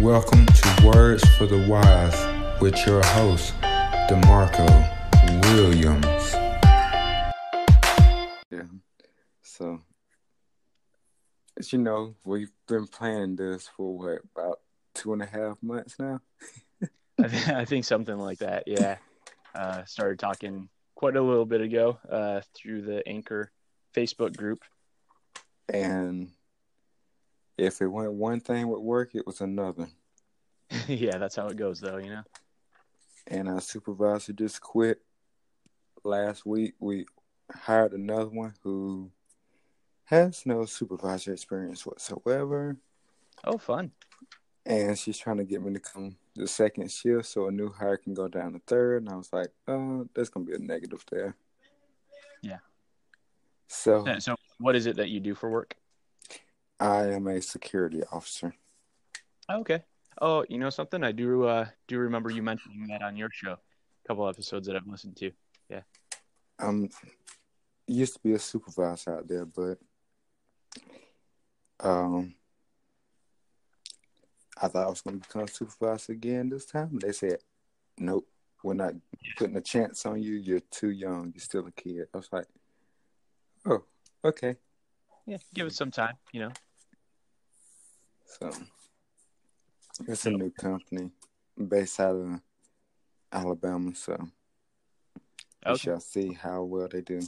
Welcome to Words for the Wise with your host, DeMarco Williams. Yeah. So, as you know, we've been planning this for what, about two and a half months now? I, th- I think something like that. Yeah. Uh, started talking quite a little bit ago uh, through the Anchor Facebook group. And if it went one thing would work, it was another. yeah, that's how it goes, though, you know? And our supervisor just quit last week. We hired another one who has no supervisor experience whatsoever. Oh, fun. And she's trying to get me to come the second shift so a new hire can go down to third. And I was like, uh, oh, there's going to be a negative there. Yeah. So, so, what is it that you do for work? I am a security officer. Okay. Oh, you know something? I do uh do remember you mentioning that on your show, a couple episodes that I've listened to. Yeah. Um, used to be a supervisor out there, but um, I thought I was going to become a supervisor again this time. They said, "Nope, we're not putting a chance on you. You're too young. You're still a kid." I was like, "Oh, okay." Yeah, give it some time, you know. So it's a new company based out of Alabama, so we shall see how well they do.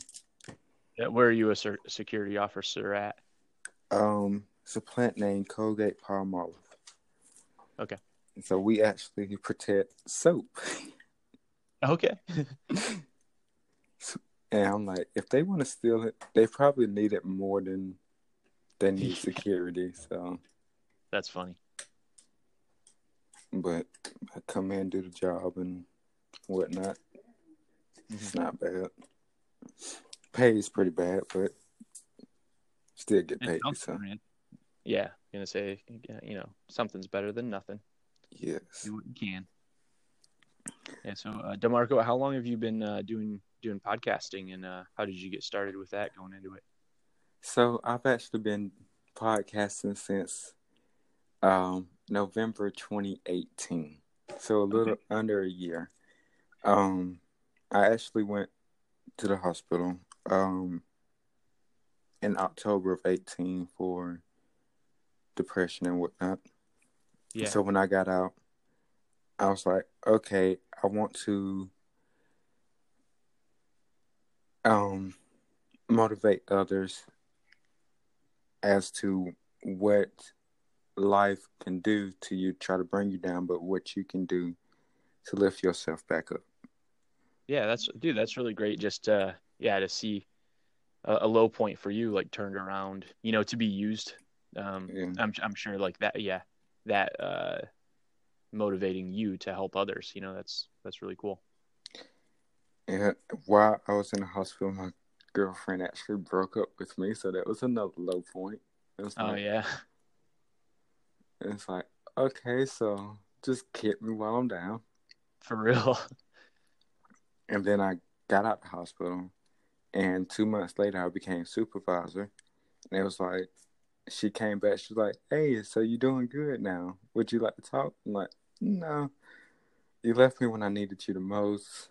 Yeah, Where are you a security officer at? Um, it's a plant named Colgate Palmolive. Okay. So we actually protect soap. Okay. And I'm like, if they want to steal it, they probably need it more than they need security. So, That's funny. but I come in, do the job, and whatnot. It's not bad. Pay is pretty bad, but still get paid. So. Yeah, gonna say, you know, something's better than nothing. yes. Do what you can. Yeah. So, uh, Demarco, how long have you been uh, doing doing podcasting, and uh, how did you get started with that going into it? So I've actually been podcasting since um, November 2018. So a little Okay. under a year. Um, I actually went to the hospital um, in October of 18 for depression and whatnot. Yeah. So when I got out, I was like, okay, I want to um motivate others as to what life can do to you, try to bring you down, but what you can do to lift yourself back up. Yeah, that's dude, that's really great. Just uh yeah, to see a, a low point for you like turned around, you know, to be used. Um Yeah. I'm I'm sure like that yeah, that uh motivating you to help others, you know, that's that's really cool. Yeah, while I was in the hospital, my girlfriend actually broke up with me, so that was another low point. Oh like, it's like, okay, so just keep me while I'm down. For real. And then I got out the hospital, and two months later, I became supervisor. And it was like, she came back. She's like, "Hey, so you doing good now? Would you like to talk?" I'm like, "No, you left me when I needed you the most.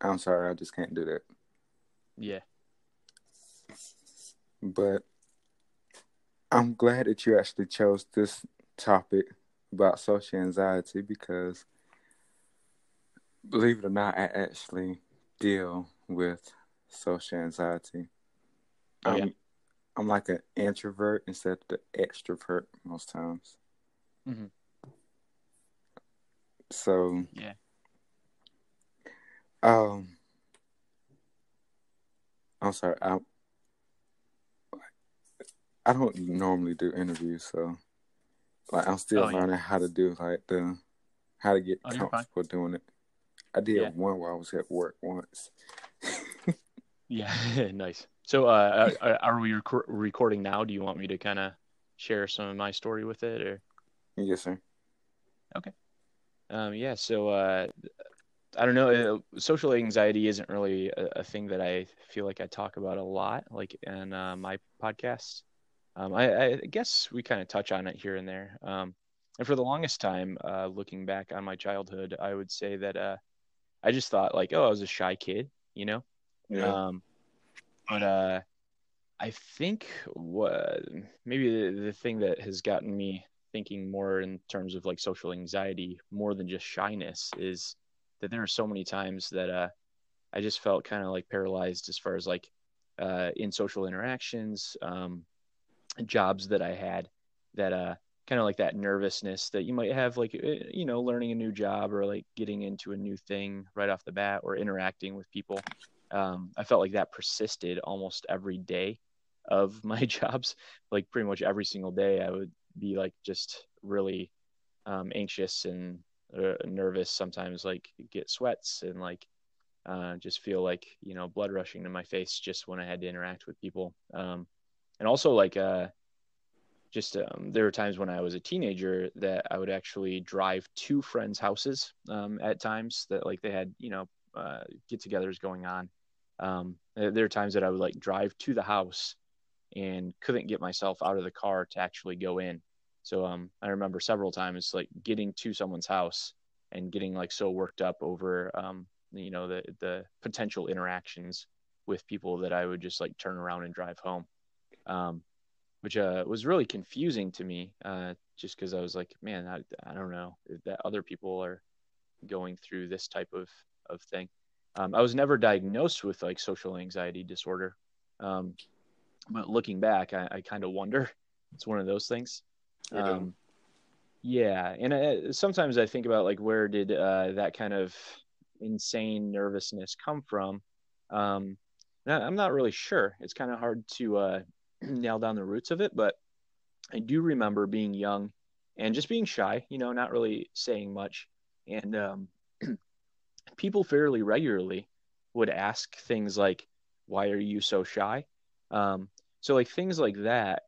I'm sorry, I just can't do that." Yeah. But I'm glad that you actually chose this topic about social anxiety because, believe it or not, I actually deal with social anxiety. Oh, I'm, yeah. I'm like an introvert instead of the extrovert most times. Mhm. So, Yeah. um, I'm sorry, I I don't normally do interviews, so like I'm still Oh, yeah. learning how to do like the how to get Oh, comfortable doing it. I did Yeah. one while I was at work once. Yeah. nice. So uh are, are we rec- recording now? Do you want me to kind of share some of my story with it or yes, sir. Okay. Um, yeah, so uh, I don't know. Uh, social anxiety isn't really a, a thing that I feel like I talk about a lot, like in uh, my podcasts. Um, I, I guess we kind of touch on it here and there. Um, and for the longest time, uh, looking back on my childhood, I would say that uh, I just thought like, oh, I was a shy kid, you know. Yeah. Um, but uh, I think what maybe the, the thing that has gotten me thinking more in terms of like social anxiety more than just shyness is that there are so many times that uh, I just felt kind of like paralyzed as far as like uh, in social interactions, um, jobs that I had that uh, kind of like that nervousness that you might have like uh, you know learning a new job or like getting into a new thing right off the bat or interacting with people. Um, i felt like that persisted almost every day of my jobs. Like pretty much every single day i would be like just really um, anxious and uh, nervous sometimes like get sweats and like uh, just feel like you know blood rushing to my face just when i had to interact with people. Um, and also like uh, just um, there were times when I was a teenager that I would actually drive to friends' houses um, at times that like they had you know uh, get-togethers going on. Um, there are times that I would like drive to the house and couldn't get myself out of the car to actually go in. So um, I remember several times like getting to someone's house and getting like so worked up over um, you know the the potential interactions with people that I would just like turn around and drive home. Um, which uh, was really confusing to me, uh, just because I was like, man, I, I don't know that other people are going through this type of of thing. Um, I was never diagnosed with like social anxiety disorder, um, but looking back, I, I kind of wonder. It's one of those things. Um, yeah, and I, sometimes I think about like where did uh, that kind of insane nervousness come from? Um, I'm not really sure. It's kind of hard to uh, nail down the roots of it, but I do remember being young and just being shy, you know, not really saying much. And um, people fairly regularly would ask things like, Why are you so shy? Um, so, like, things like that,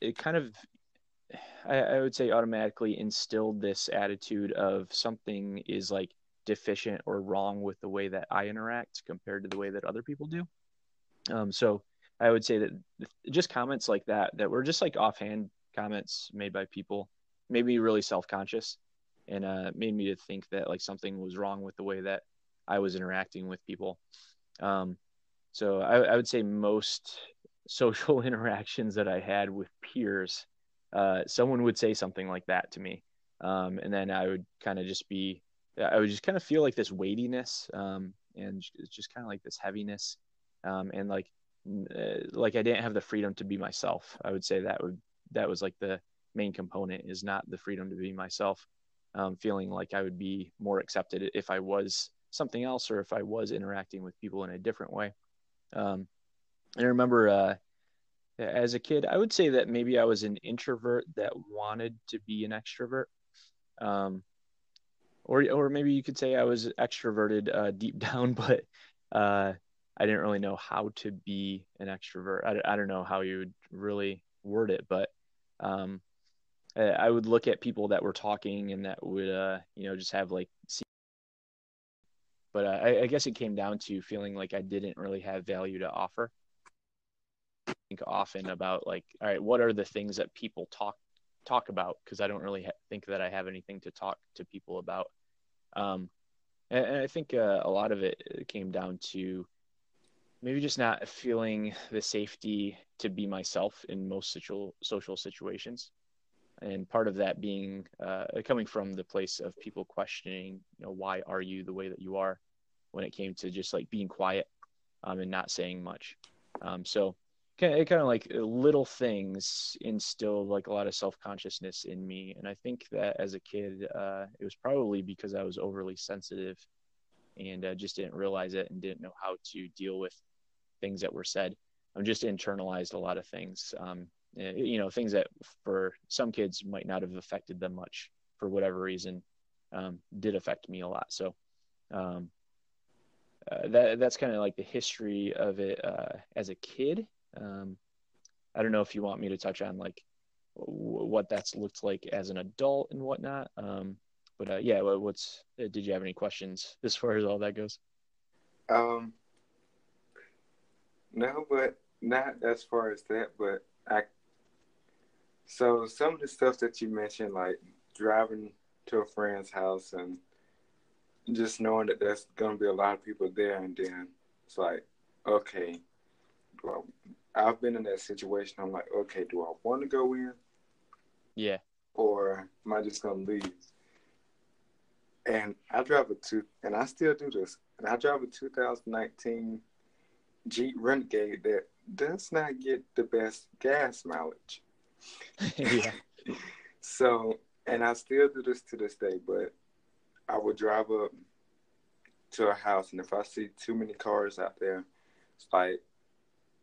it kind of, I, I would say, automatically instilled this attitude of something is like deficient or wrong with the way that I interact compared to the way that other people do. Um, so, I would say that just comments like that that were just like offhand comments made by people made me really self-conscious and uh, made me to think that like something was wrong with the way that I was interacting with people. Um, so I, I, would say most social interactions that I had with peers, uh, someone would say something like that to me, um, and then I would kind of just be, I would just kind of feel like this weightiness um, and just kind of like this heaviness, um, and like uh, like I didn't have the freedom to be myself. I would say that would that was like the main component is not the freedom to be myself. Um, feeling like I would be more accepted if I was something else or if I was interacting with people in a different way. Um, and I remember uh, as a kid, I would say that maybe I was an introvert that wanted to be an extrovert. Um, or, or maybe you could say I was extroverted uh, deep down, but uh, I didn't really know how to be an extrovert. I, I don't know how you would really word it, but um, I would look at people that were talking and that would, uh, you know, just have like, but uh, I, I, guess it came down to feeling like I didn't really have value to offer. I think often about like, all right, what are the things that people talk talk about? Because I don't really ha- think that I have anything to talk to people about. Um, and, and I think uh, a lot of it came down to maybe just not feeling the safety to be myself in most social social situations. And part of that being uh, coming from the place of people questioning you know why are you the way that you are when it came to just like being quiet um, and not saying much. Um, so kind of, kind of like little things instilled like a lot of self-consciousness in me. And i think that as a kid uh, it was probably because i was overly sensitive and uh, just didn't realize it and didn't know how to deal with things that were said. I'm just internalized a lot of things. Um, eh, you know, things that for some kids might not have affected them much for whatever reason um, did affect me a lot. So um, uh, that that's kind of like the history of it uh, as a kid. Um, I don't know if you want me to touch on like w- what that's looked like as an adult and whatnot. Um, but uh, yeah, what's uh, did you have any questions as far as all that goes? Um, no, but not as far as that. But I. So some of the stuff that you mentioned, like driving to a friend's house and just knowing that there's gonna be a lot of people there, and then it's like, okay, well, I've been in that situation. I'm like, okay, do I want to go in? Yeah. Or am I just gonna leave? And I drive a two, and I still do this. And I drive a 2019 Jeep Renegade that does not get the best gas mileage. yeah. So, and I still do this to this day, but I would drive up to a house, and if I see too many cars out there, it's like,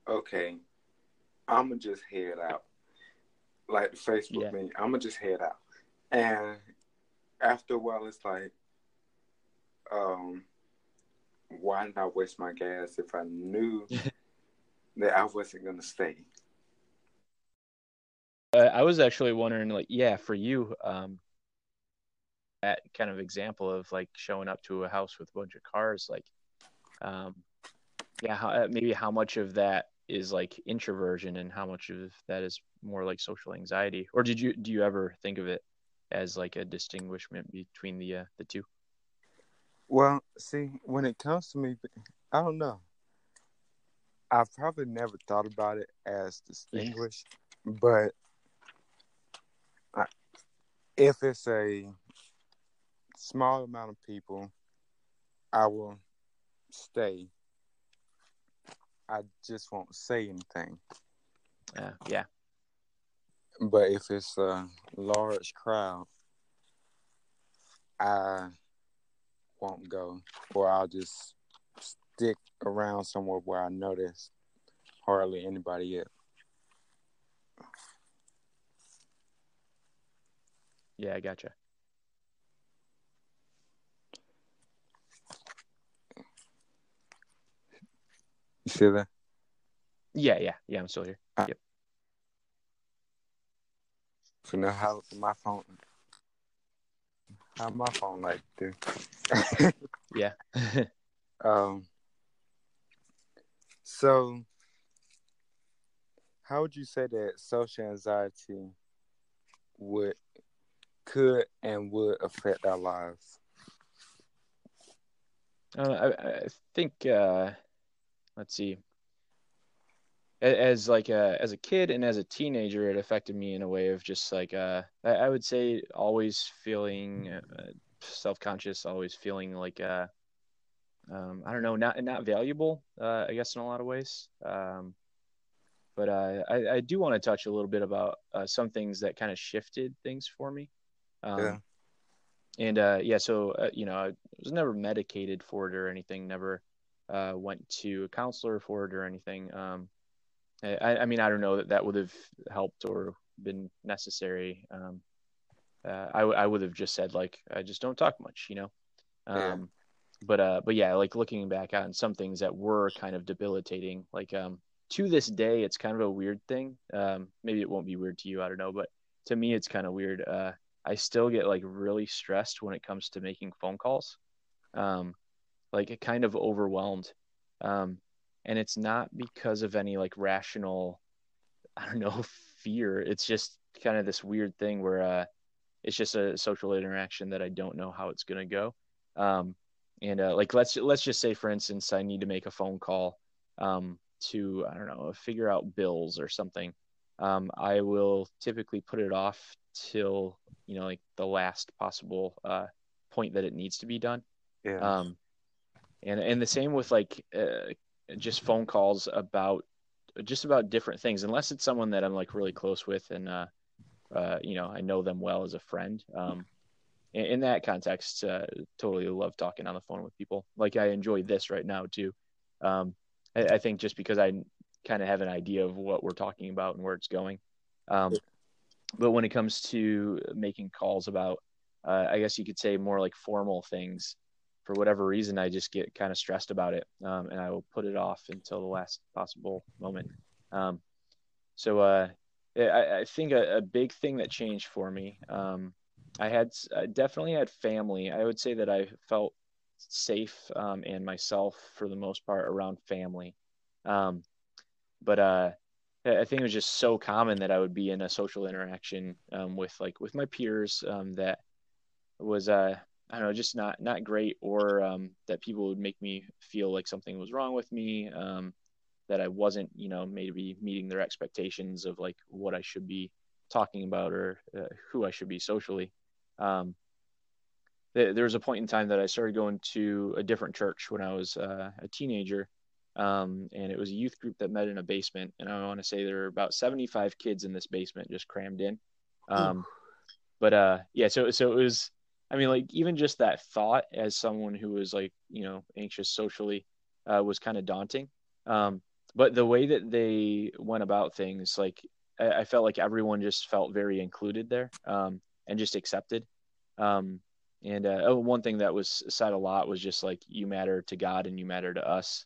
okay, I'm gonna just head out. Like Facebook Yeah. me, I'm gonna just head out. And after a while, it's like, um, why did I waste my gas if I knew that I wasn't gonna stay? Uh, I was actually wondering, like, yeah, for you, um, that kind of example of like showing up to a house with a bunch of cars, like, um, yeah, how, uh, maybe how much of that is like introversion and how much of that is more like social anxiety, or did you do you ever think of it as like a distinguishment between the uh, the two? Well, see, when it comes to me, I don't know. I've probably never thought about it as distinguished, but I, if it's a small amount of people, I will stay. I just won't say anything. Uh, yeah, But if it's a large crowd, I won't go, or I'll just stick around somewhere where I know there's hardly anybody yet. yeah, I gotcha. You see that? Yeah, yeah, yeah. I'm still here. Ah. Yep. You know how my phone, how my phone like to. Yeah. um. So, how would you say that social anxiety would, could, and would affect our lives? Uh, I, I think uh, let's see. As like a as a kid and as a teenager, it affected me in a way of just like uh, I, I would say always feeling uh, self conscious, always feeling like uh, um, I don't know, not not valuable. Uh, I guess in a lot of ways. Um, but uh, I I do want to touch a little bit about uh, some things that kind of shifted things for me. Um, Yeah. and uh, yeah, so uh, you know, I was never medicated for it or anything. Never uh, went to a counselor for it or anything. Um, I, I mean, I don't know that that would have helped or been necessary. Um, uh, I, would have just said like, I just don't talk much, you know. Um, Yeah. But uh, but yeah, like looking back on some things that were kind of debilitating, like um, to this day, it's kind of a weird thing. Um, maybe it won't be weird to you, I don't know, but to me, it's kind of weird. Uh, I still get like really stressed when it comes to making phone calls. Um, like it kind of overwhelmed. Um, and it's not because of any like rational, I don't know, fear. It's just kind of this weird thing where uh, it's just a social interaction that I don't know how it's gonna go. Um, and uh, like let's let's just say, for instance, I need to make a phone call um, to I don't know figure out bills or something. Um, I will typically put it off till you know like the last possible uh, point that it needs to be done. Yeah. Um, and and the same with like uh, just phone calls about just about different things, unless it's someone that I'm like really close with and uh, uh, you know I know them well as a friend. Um, in, in that context, uh, totally love talking on the phone with people. Like I enjoy this right now too. Um, I, I think just because I kind of have an idea of what we're talking about and where it's going. Um, but when it comes to making calls about, uh, I guess you could say more like formal things, for whatever reason, I just get kind of stressed about it, um, and I will put it off until the last possible moment. Um, so uh, I, I think a, a big thing that changed for me, um, I had I definitely had family. I would say that I felt safe um, and myself for the most part around family. Um, but uh, I think it was just so common that I would be in a social interaction um, with like with my peers that was uh, I don't know just not not great or um, that people would make me feel like something was wrong with me um, that I wasn't you know maybe meeting their expectations of like what I should be talking about or uh, who I should be socially. Um, there was a point in time that I started going to a different church when I was uh, a teenager um, and it was a youth group that met in a basement. And I want to say there were about 75 kids in this basement just crammed in. Um, but uh, yeah, so so it was. I mean, like even just that thought, as someone who was like you know anxious socially, uh, was kind of daunting. Um, but the way that they went about things, like I, I felt like everyone just felt very included there um, and just accepted. Um, and uh, oh, one thing that was said a lot was just like you matter to God and you matter to us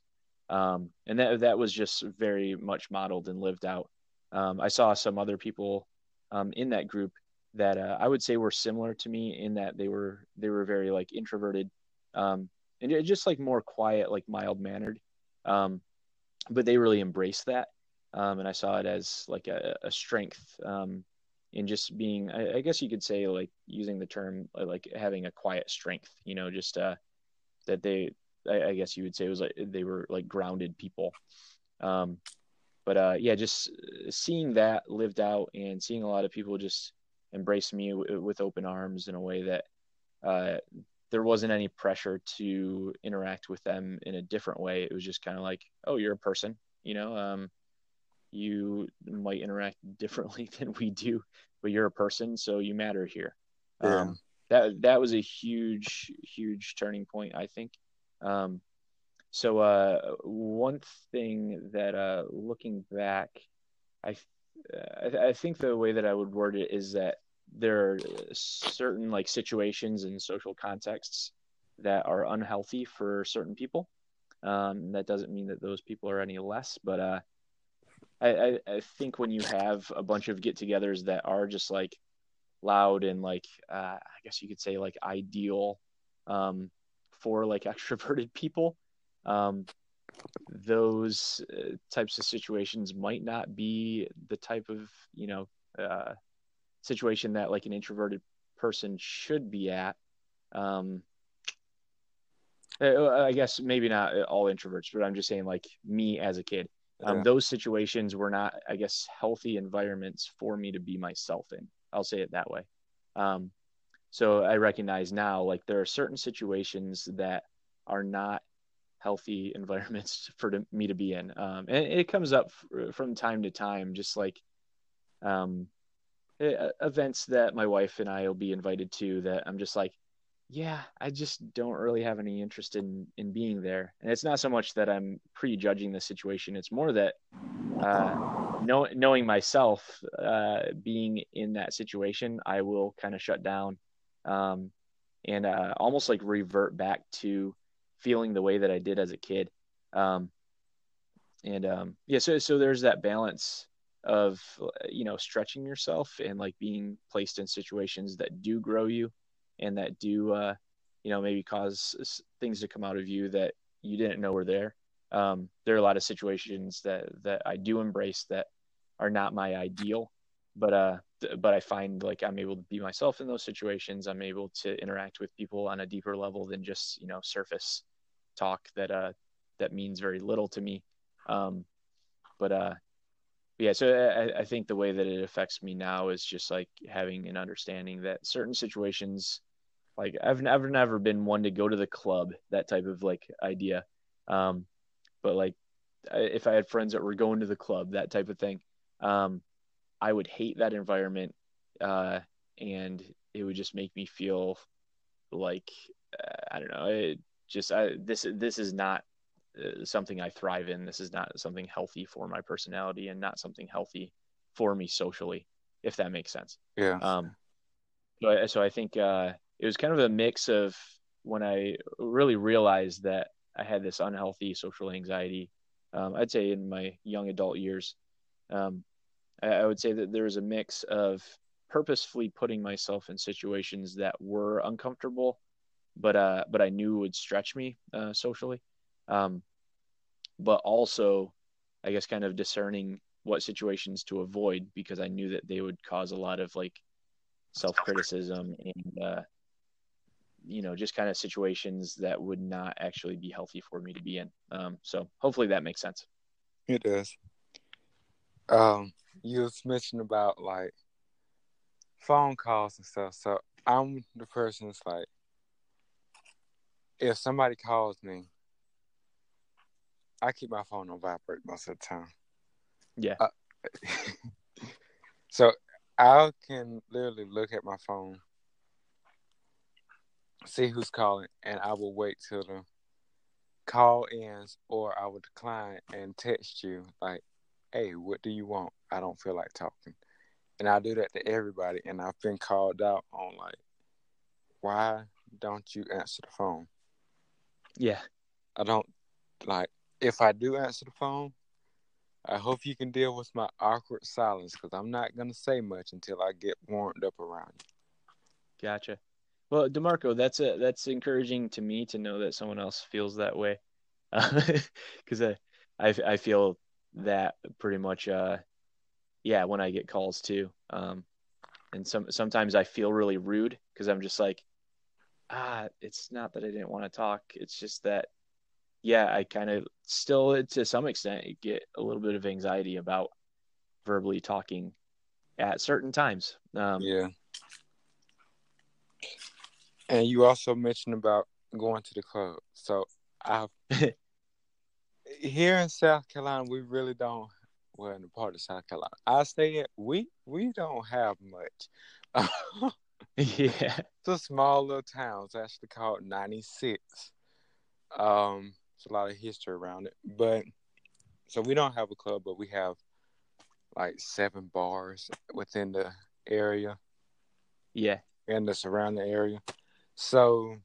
um, and that that was just very much modeled and lived out. Um, I saw some other people um, in that group that uh, I would say were similar to me in that they were they were very like introverted um, and just like more quiet, like mild mannered, um, but they really embraced that, um, and I saw it as like a, a strength in just being I, I, guess you could say like using the term like having a quiet strength you know just uh that they I, I, guess you would say it was like they were like grounded people. Um, but uh, yeah, just seeing that lived out and seeing a lot of people just embrace me w- with open arms in a way that uh, there wasn't any pressure to interact with them in a different way. It was just kind of like, oh, you're a person, you know. Um, you might interact differently than we do, but you're a person, so you matter here. Yeah. Um, that that was a huge, huge turning point, I think. Um, so uh, one thing that uh, looking back, I, I, I think the way that I would word it is that there are certain like situations and social contexts that are unhealthy for certain people. Um, that doesn't mean that those people are any less, but uh, I, I, I, think when you have a bunch of get-togethers that are just like loud and like uh, I guess you could say like ideal um, for like extroverted people um, those uh, types of situations might not be the type of you know uh, situation that like an introverted person should be at. Um, uh, i guess maybe not all introverts but i'm just saying like me as a kid. Um, yeah. those situations were not i guess healthy environments for me to be myself in. I'll say it that way. Um, so i recognize now like there are certain situations that are not healthy environments for to, me to be in. Um, and it comes up f- from time to time just like um, events that my wife and i will be invited to that i'm just like yeah i just don't really have any interest in in being there and it's not so much that i'm prejudging the situation it's more that uh, know, knowing myself uh, being in that situation i will kind of shut down um, and uh, almost like revert back to feeling the way that I did as a kid. Um, and um, yeah, so so there's that balance of you know stretching yourself and like being placed in situations that do grow you and that do uh, you know maybe cause things to come out of you that you didn't know were there. Um, there are a lot of situations that that I do embrace that are not my ideal, but uh, but I find like I'm able to be myself in those situations. I'm able to interact with people on a deeper level than just you know surface talk that uh that means very little to me. Um, but uh, yeah, so I, I think the way that it affects me now is just like having an understanding that certain situations, like I've never never been one to go to the club, that type of like idea. Um, but like if I had friends that were going to the club, that type of thing, um, I would hate that environment, uh, and it would just make me feel like uh, I don't know. It just I, this this is not something I thrive in. This is not something healthy for my personality, and not something healthy for me socially, if that makes sense. Yeah. Um. So I, so I think uh, it was kind of a mix of when I really realized that I had this unhealthy social anxiety. Um, I'd say in my young adult years, um, I, I would say that there was a mix of purposefully putting myself in situations that were uncomfortable, but uh, but I knew would stretch me uh, socially. Um, but also, I guess, kind of discerning what situations to avoid because I knew that they would cause a lot of like self criticism and uh, you know just kind of situations that would not actually be healthy for me to be in. Um, so hopefully that makes sense. It does. Um, you was mentioning about like phone calls and stuff. So I'm the person that's like, if somebody calls me, I keep my phone on vibrate most of the time. Yeah. Uh, so I can literally look at my phone, see who's calling, and I will wait till the call ends, or I will decline and text you like, "Hey, what do you want? I don't feel like talking." And I do that to everybody, and I've been called out on like, "Why don't you answer the phone?" Yeah. I don't like if I do answer the phone. I hope you can deal with my awkward silence because I'm not gonna say much until I get warmed up around you. Gotcha. Well, Demarco, that's a that's encouraging to me to know that someone else feels that way, because uh, I, I I feel that pretty much. Uh, yeah, when I get calls too, um, and some sometimes I feel really rude because I'm just like, ah, it's not that I didn't want to talk. It's just that, yeah, I kind of still, to some extent, get a little bit of anxiety about verbally talking at certain times. Um, Yeah. And you also mentioned about going to the club. So I've here in South Carolina, we really don't. Well, in the part of South Carolina, I stay at. We we don't have much. yeah. It's a small little town. It's actually called 96. Um, it's a lot of history around it. But so we don't have a club, but we have like seven bars within the area Yeah. and the surrounding area. So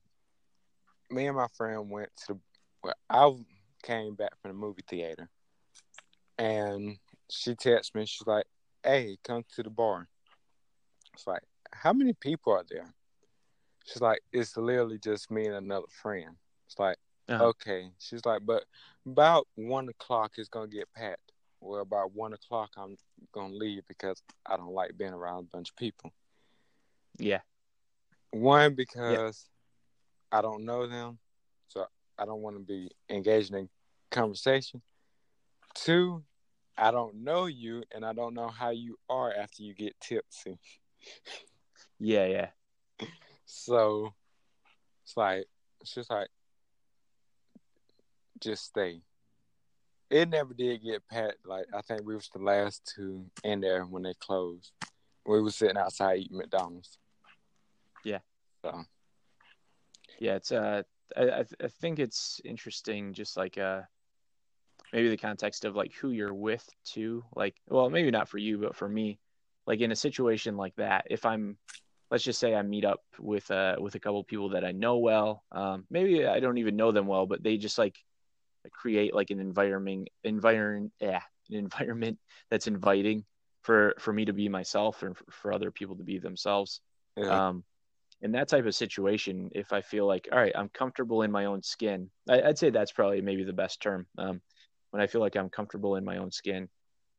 me and my friend went to the well, I came back from the movie theater and she texted me, she's like, Hey, come to the bar. It's like, how many people are there? She's like, it's literally just me and another friend. It's like, Uh-huh. okay. She's like, but about one o'clock it's gonna get packed. Well, about one o'clock I'm gonna leave because I don't like being around a bunch of people. Yeah. One because I don't know them, so I don't want to be engaging in conversation. Two, I don't know you, and I don't know how you are after you get tipsy. Yeah. Yeah. So it's like just like just stay. It never did get packed. Like I think we was the last two in there when they closed. We was sitting outside eating McDonald's. Yeah. So Yeah. It's, uh, I, I, th- I think it's interesting, just like, uh, maybe the context of like who you're with too. Like, well, maybe not for you, but for me, like in a situation like that, if I'm, let's just say I meet up with uh with a couple people that I know well. Um, maybe I don't even know them well, but they just like create like an environment environment yeah an environment that's inviting for for me to be myself and for, for other people to be themselves. yeah, Um, in that type of situation, if I feel like all right, I'm comfortable in my own skin, I, I'd say that's probably maybe the best term. Um, when I feel like I'm comfortable in my own skin,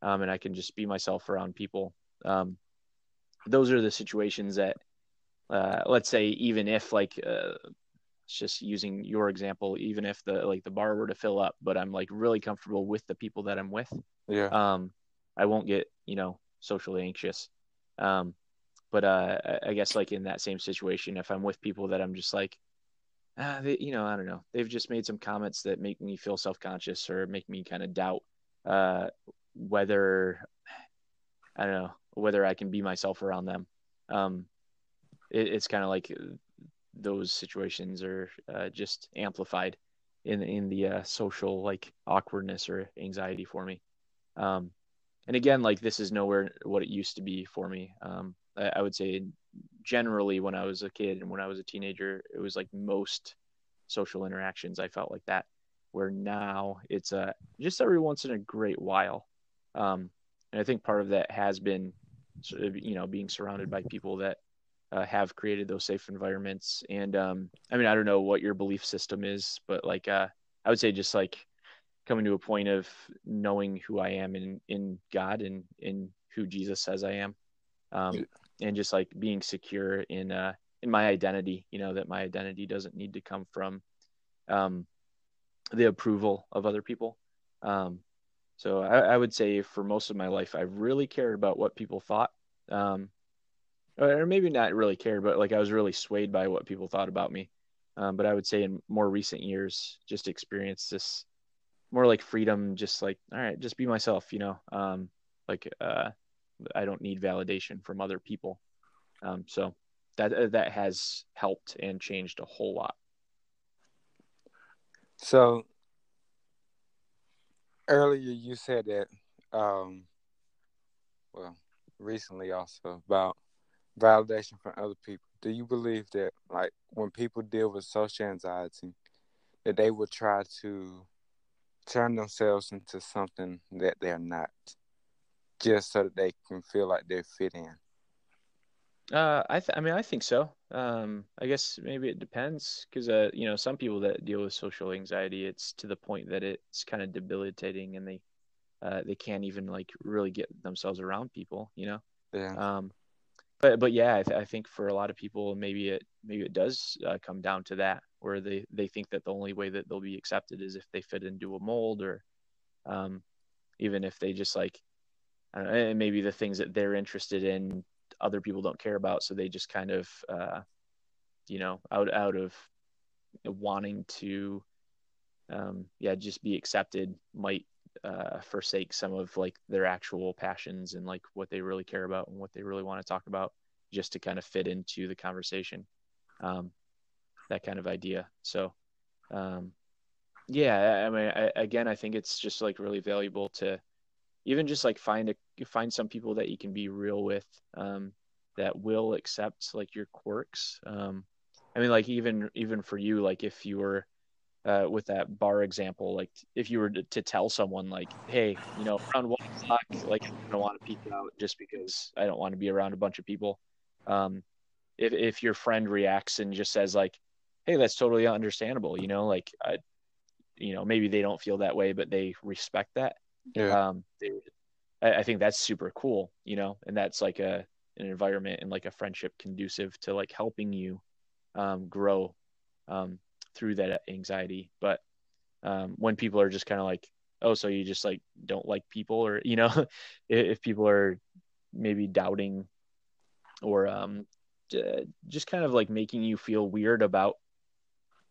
um, and I can just be myself around people. Um, those are the situations that, uh, let's say, even if like, uh, just using your example, even if the like the bar were to fill up, but I'm like really comfortable with the people that I'm with, yeah, um, I won't get you know socially anxious. Um, but uh, I- guess like in that same situation, if I'm with people that I'm just like, ah, they, you know, I don't know, they've just made some comments that make me feel self conscious or make me kind of doubt uh, whether I don't know whether I can be myself around them. Um, it, it's kind of like those situations are uh, just amplified in in the uh, social like awkwardness or anxiety for me. Um, and again, like this is nowhere what it used to be for me. Um, I, I would say generally when I was a kid and when I was a teenager, it was like most social interactions I felt like that. Where now it's uh, just every once in a great while. Um, and I think part of that has been, sort of, you know, being surrounded by people that uh, have created those safe environments. And um, I mean, I don't know what your belief system is, but like uh, I would say just like coming to a point of knowing who I am in in God and in who Jesus says I am, um, and just like being secure in uh, in my identity. You know that my identity doesn't need to come from um, the approval of other people. Um, so I, I, would say for most of my life, I really cared about what people thought. Um, or maybe not really cared, but like I was really swayed by what people thought about me. Um, but I would say in more recent years, just experienced this more like freedom, just like, all right, just be myself, you know, um, like, uh, I don't need validation from other people. Um, so that, uh, that has helped and changed a whole lot. So earlier you said that, um, well, recently also about validation from other people. Do you believe that, like, when people deal with social anxiety, that they will try to turn themselves into something that they're not, just so that they can feel like they fit in? Uh, I th- I mean, I think so. Um, I guess maybe it depends because uh, you know, some people that deal with social anxiety, it's to the point that it's kind of debilitating, and they uh, they can't even like really get themselves around people. You know. Yeah. Um, but but yeah, I, th- I think for a lot of people, maybe it maybe it does uh, come down to that, where they they think that the only way that they'll be accepted is if they fit into a mold, or um, even if they just like, know, maybe the things that they're interested in other people don't care about so they just kind of uh, you know out out of wanting to um, yeah just be accepted might uh, forsake some of like their actual passions and like what they really care about and what they really want to talk about just to kind of fit into the conversation um, that kind of idea. So um, yeah i mean I, again i think it's just like really valuable to even just like find a find some people that you can be real with um, that will accept like your quirks um, i mean like even even for you like if you were uh, with that bar example like if you were to, to, tell someone like hey you know around one o'clock like i don't want to peek out just because i don't want to be around a bunch of people um, if, if your friend reacts and just says like hey that's totally understandable you know like I, you know maybe they don't feel that way but they respect that yeah. um they, I, I think that's super cool you know and that's like a an environment and like a friendship conducive to like helping you um, grow um, through that anxiety. But um, when people are just kind of like oh so you just like don't like people or you know if people are maybe doubting or um, just kind of like making you feel weird about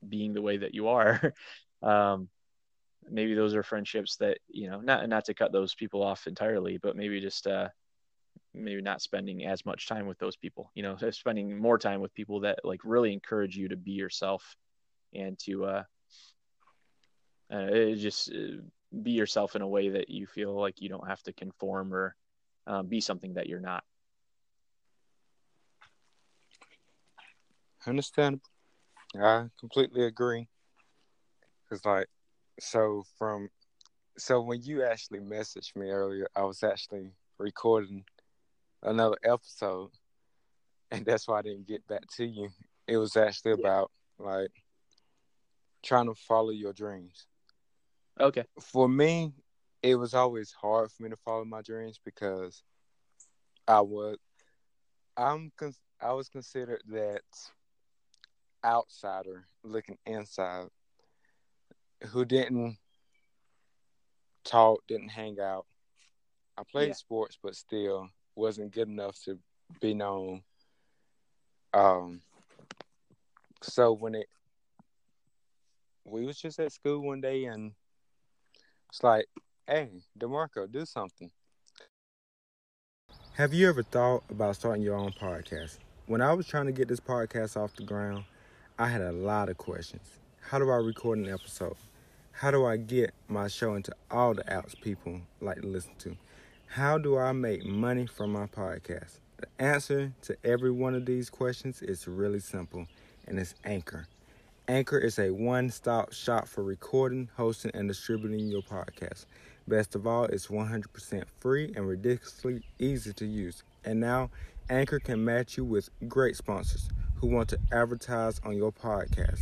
being the way that you are um, maybe those are friendships that you know not not to cut those people off entirely but maybe just uh maybe not spending as much time with those people you know spending more time with people that like really encourage you to be yourself and to uh, uh just uh, be yourself in a way that you feel like you don't have to conform or um, be something that you're not. Understandable i completely agree. Because like so from so when you actually messaged me earlier, I was actually recording another episode, and that's why I didn't get back to you. It was actually about like trying to follow your dreams. Okay. For me, it was always hard for me to follow my dreams because I was I'm I was considered that outsider looking inside who didn't talk, didn't hang out. I played yeah. sports, but still wasn't good enough to be known. Um, so when it, we was just at school one day, and it's like, "Hey, Demarco, do something." Have you ever thought about starting your own podcast? When I was trying to get this podcast off the ground, I had a lot of questions. How do I record an episode? How do I get my show into all the apps people like to listen to? How do I make money from my podcast? The answer to every one of these questions is really simple, and it's Anchor. Anchor is a one stop shop for recording, hosting, and distributing your podcast. Best of all, it's 100% free and ridiculously easy to use. And now, Anchor can match you with great sponsors who want to advertise on your podcast.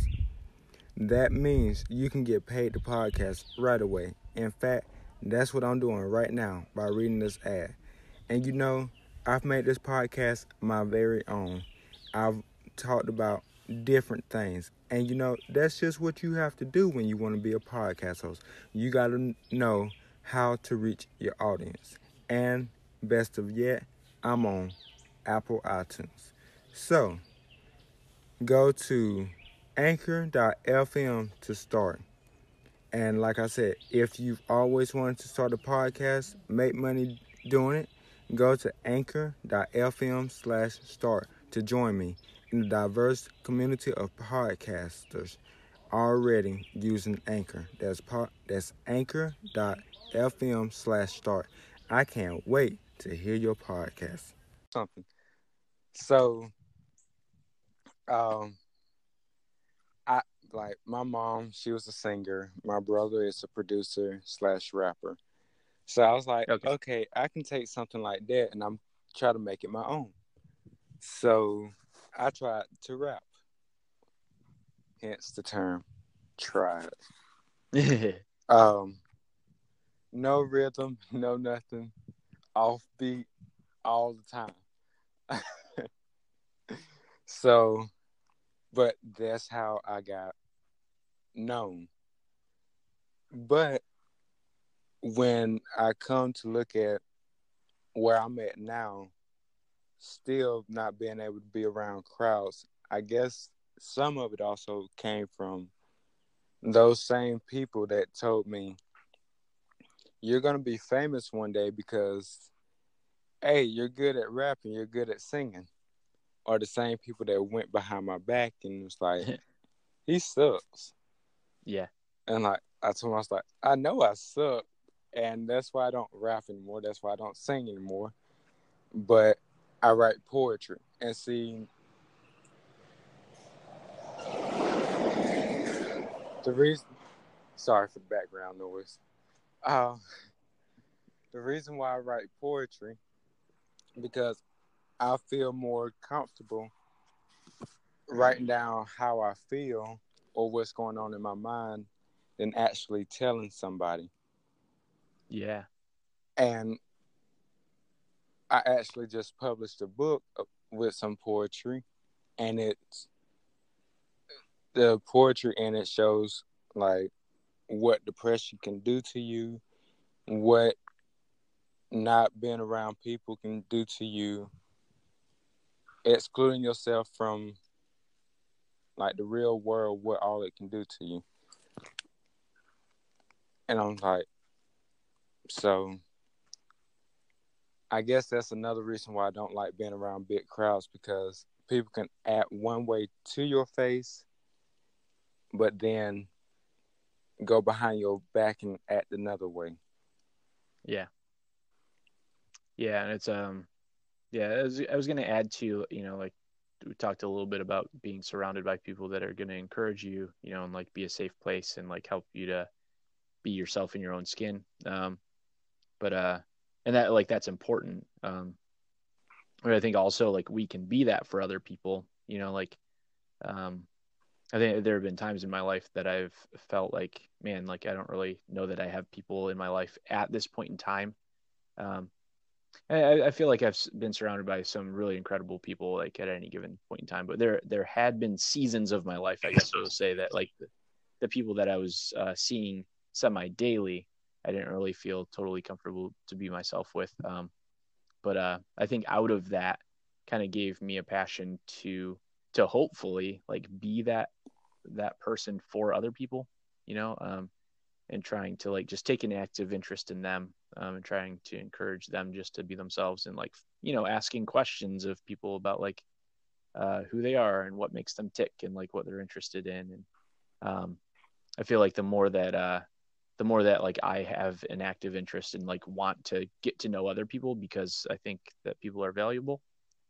That means you can get paid to podcast right away In fact, that's what I'm doing right now by reading this ad. And you know, I've made this podcast my very own. I've talked about different things. And you know, that's just what you have to do when you want to be a podcast host. You got to know how to reach your audience. And best of yet, I'm on Apple iTunes. So, go to anchor.fm to start. And like I said, if you've always wanted to start a podcast, make money doing it, go to anchor.fm slash start to join me in the diverse community of podcasters already using Anchor. That's po- that's anchor.fm slash start. I can't wait to hear your podcast. Something. So, um, I like my mom. She was a singer. My brother is a producer slash rapper. So I was like, Okay. okay. I can take something like that and I'm try to make it my own. So I tried to rap. Hence the term tried. Um, no rhythm, no nothing, offbeat all the time. so, but that's how I got known. But when I come to look at where I'm at now, still not being able to be around crowds, I guess some of it also came from those same people that told me you're gonna be famous one day because hey you're good at rapping you're good at singing are the same people that went behind my back and was like he sucks yeah. and like i told him i was like i know i suck and that's why i don't rap anymore that's why i don't sing anymore but i write poetry. And see the reason sorry for the background noise. Uh, the reason why i write poetry because i feel more comfortable writing down how i feel or what's going on in my mind than actually telling somebody. Yeah. and I actually just published a book uh, with some poetry, and it's the poetry in it shows like what depression can do to you, what not being around people can do to you, excluding yourself from like the real world, what all it can do to you. And I'm like, so I guess that's another reason why I don't like being around big crowds because people can act one way to your face, but then go behind your back and act another way. Yeah. Yeah, and it's um yeah, I was, I was to add to, you know, like we talked a little bit about being surrounded by people that are to encourage you, you know, and like be a safe place and like help you to be yourself in your own skin. Um but uh and that like that's important. Um but I think also like we can be that for other people, you know, like um I think there have been times in my life that I've felt like, man, like I don't really know that I have people in my life at this point in time. Um, I, I feel like I've been surrounded by some really incredible people, like at any given point in time. But there, there had been seasons of my life, I guess I would say that, like the, the people that I was uh, seeing semi daily, I didn't really feel totally comfortable to be myself with. Um, but uh, I think out of that, kind of gave me a passion to to hopefully like be that that person for other people you know um and trying to like just take an active interest in them um and trying to encourage them just to be themselves and like you know asking questions of people about like uh who they are and what makes them tick and like what they're interested in and um i feel like the more that uh the more that like i have an active interest and like want to get to know other people because i think that people are valuable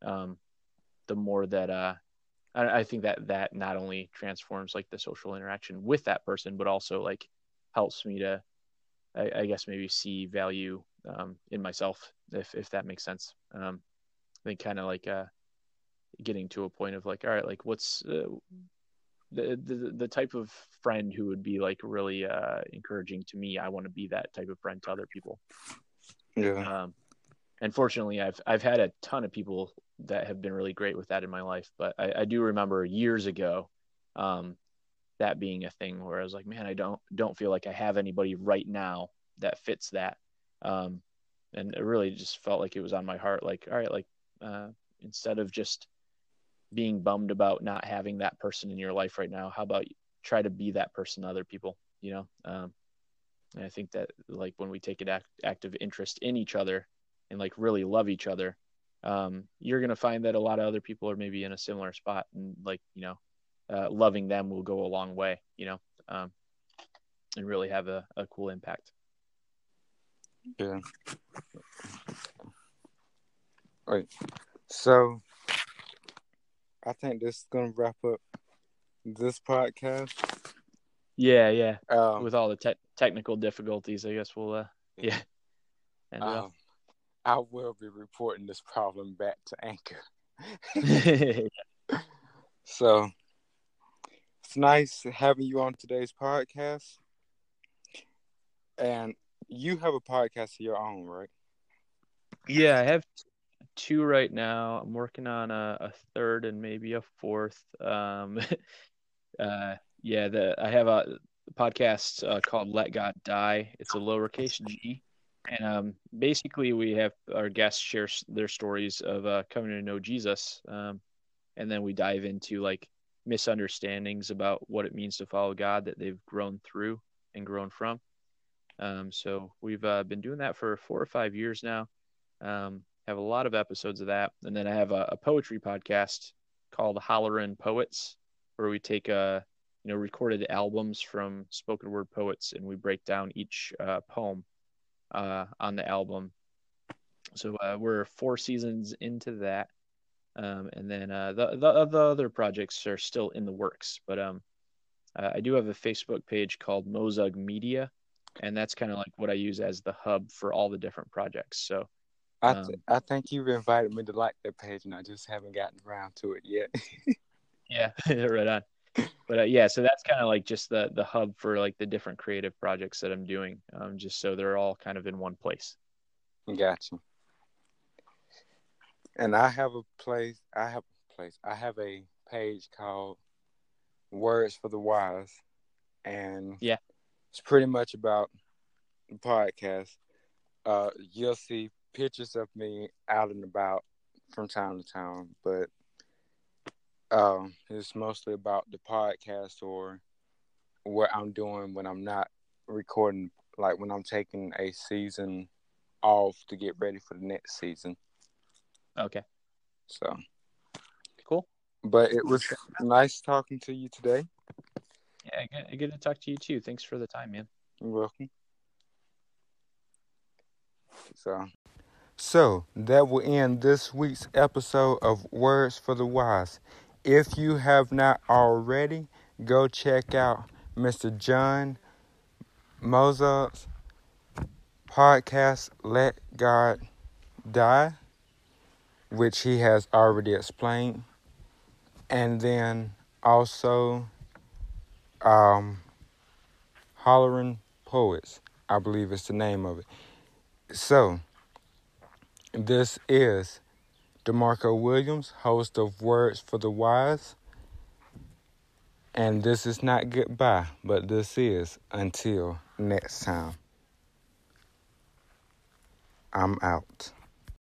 um the more that uh I, I think that that not only transforms like the social interaction with that person, but also like helps me to, I, I guess maybe see value um, in myself, if if that makes sense. Um, I think kind of like uh, getting to a point of like, all right, like what's uh, the, the the type of friend who would be like really uh encouraging to me. I want to be that type of friend to other people. Yeah. Um, and fortunately, I've I've had a ton of people that have been really great with that in my life. But I, I do remember years ago, um, that being a thing where I was like, man, I don't don't feel like I have anybody right now that fits that. Um, and it really just felt like it was on my heart. Like, all right, like uh, instead of just being bummed about not having that person in your life right now, how about try to be that person to other people? You know. Um, and I think that like when we take an act, active interest in each other and like really love each other, um, you're gonna find that a lot of other people are maybe in a similar spot, and like you know, uh, loving them will go a long way, you know, um, and really have a, a cool impact. Yeah. Right. So I think this is gonna wrap up this podcast. Yeah, yeah. Um, With all the te- technical difficulties, I guess we'll, uh, yeah. End it um. I will be reporting this problem back to Anchor. So it's nice having you on today's podcast. And you have a podcast of your own, right? Yeah, I have two right now. I'm working on a, a third and maybe a fourth. Um, uh, yeah, the I have a podcast uh, called Let God Die. It's a lowercase G, and um, basically we have our guests share their stories of uh, coming to know Jesus, um, and then we dive into like misunderstandings about what it means to follow God that they've grown through and grown from. Um, so we've uh, been doing that for four or five years now. Um, have a lot of episodes of that, and then I have a, a poetry podcast called Hollerin' Poets, where we take uh, you know recorded albums from spoken word poets, and we break down each uh, poem uh, on the album. So uh, we're four seasons into that, um, and then uh, the, the the other projects are still in the works. But um, uh, I do have a Facebook page called Mozug Media, and that's kind of like what I use as the hub for all the different projects. So I Um, I think you've invited me to like that page, and I just haven't gotten around to it yet. yeah, right on. But uh, yeah, so that's kind of like just the the hub for like the different creative projects that I'm doing, um, just so they're all kind of in one place. Gotcha. And I have a place. I have a place. I have a page called Words for the Wise, and Yeah. it's pretty much about the podcast. Uh, you'll see pictures of me out and about from time to time, but um, it's mostly about the podcast or what I'm doing when I'm not recording, like when I'm taking a season off to get ready for the next season. Okay, So, cool. but it was nice talking to you today. Yeah, good, good to talk to you too. Thanks for the time, man. You're welcome. So, So that will end this week's episode of Words for the Wise. If you have not already, go check out Mr. John Mozug's podcast, Let God Die, which he has already explained. And then also um, Hollering Poets, I believe is the name of it. So, this is DeMarco Williams, host of Words for the Wise. And this is not goodbye, but this is until next time. I'm out.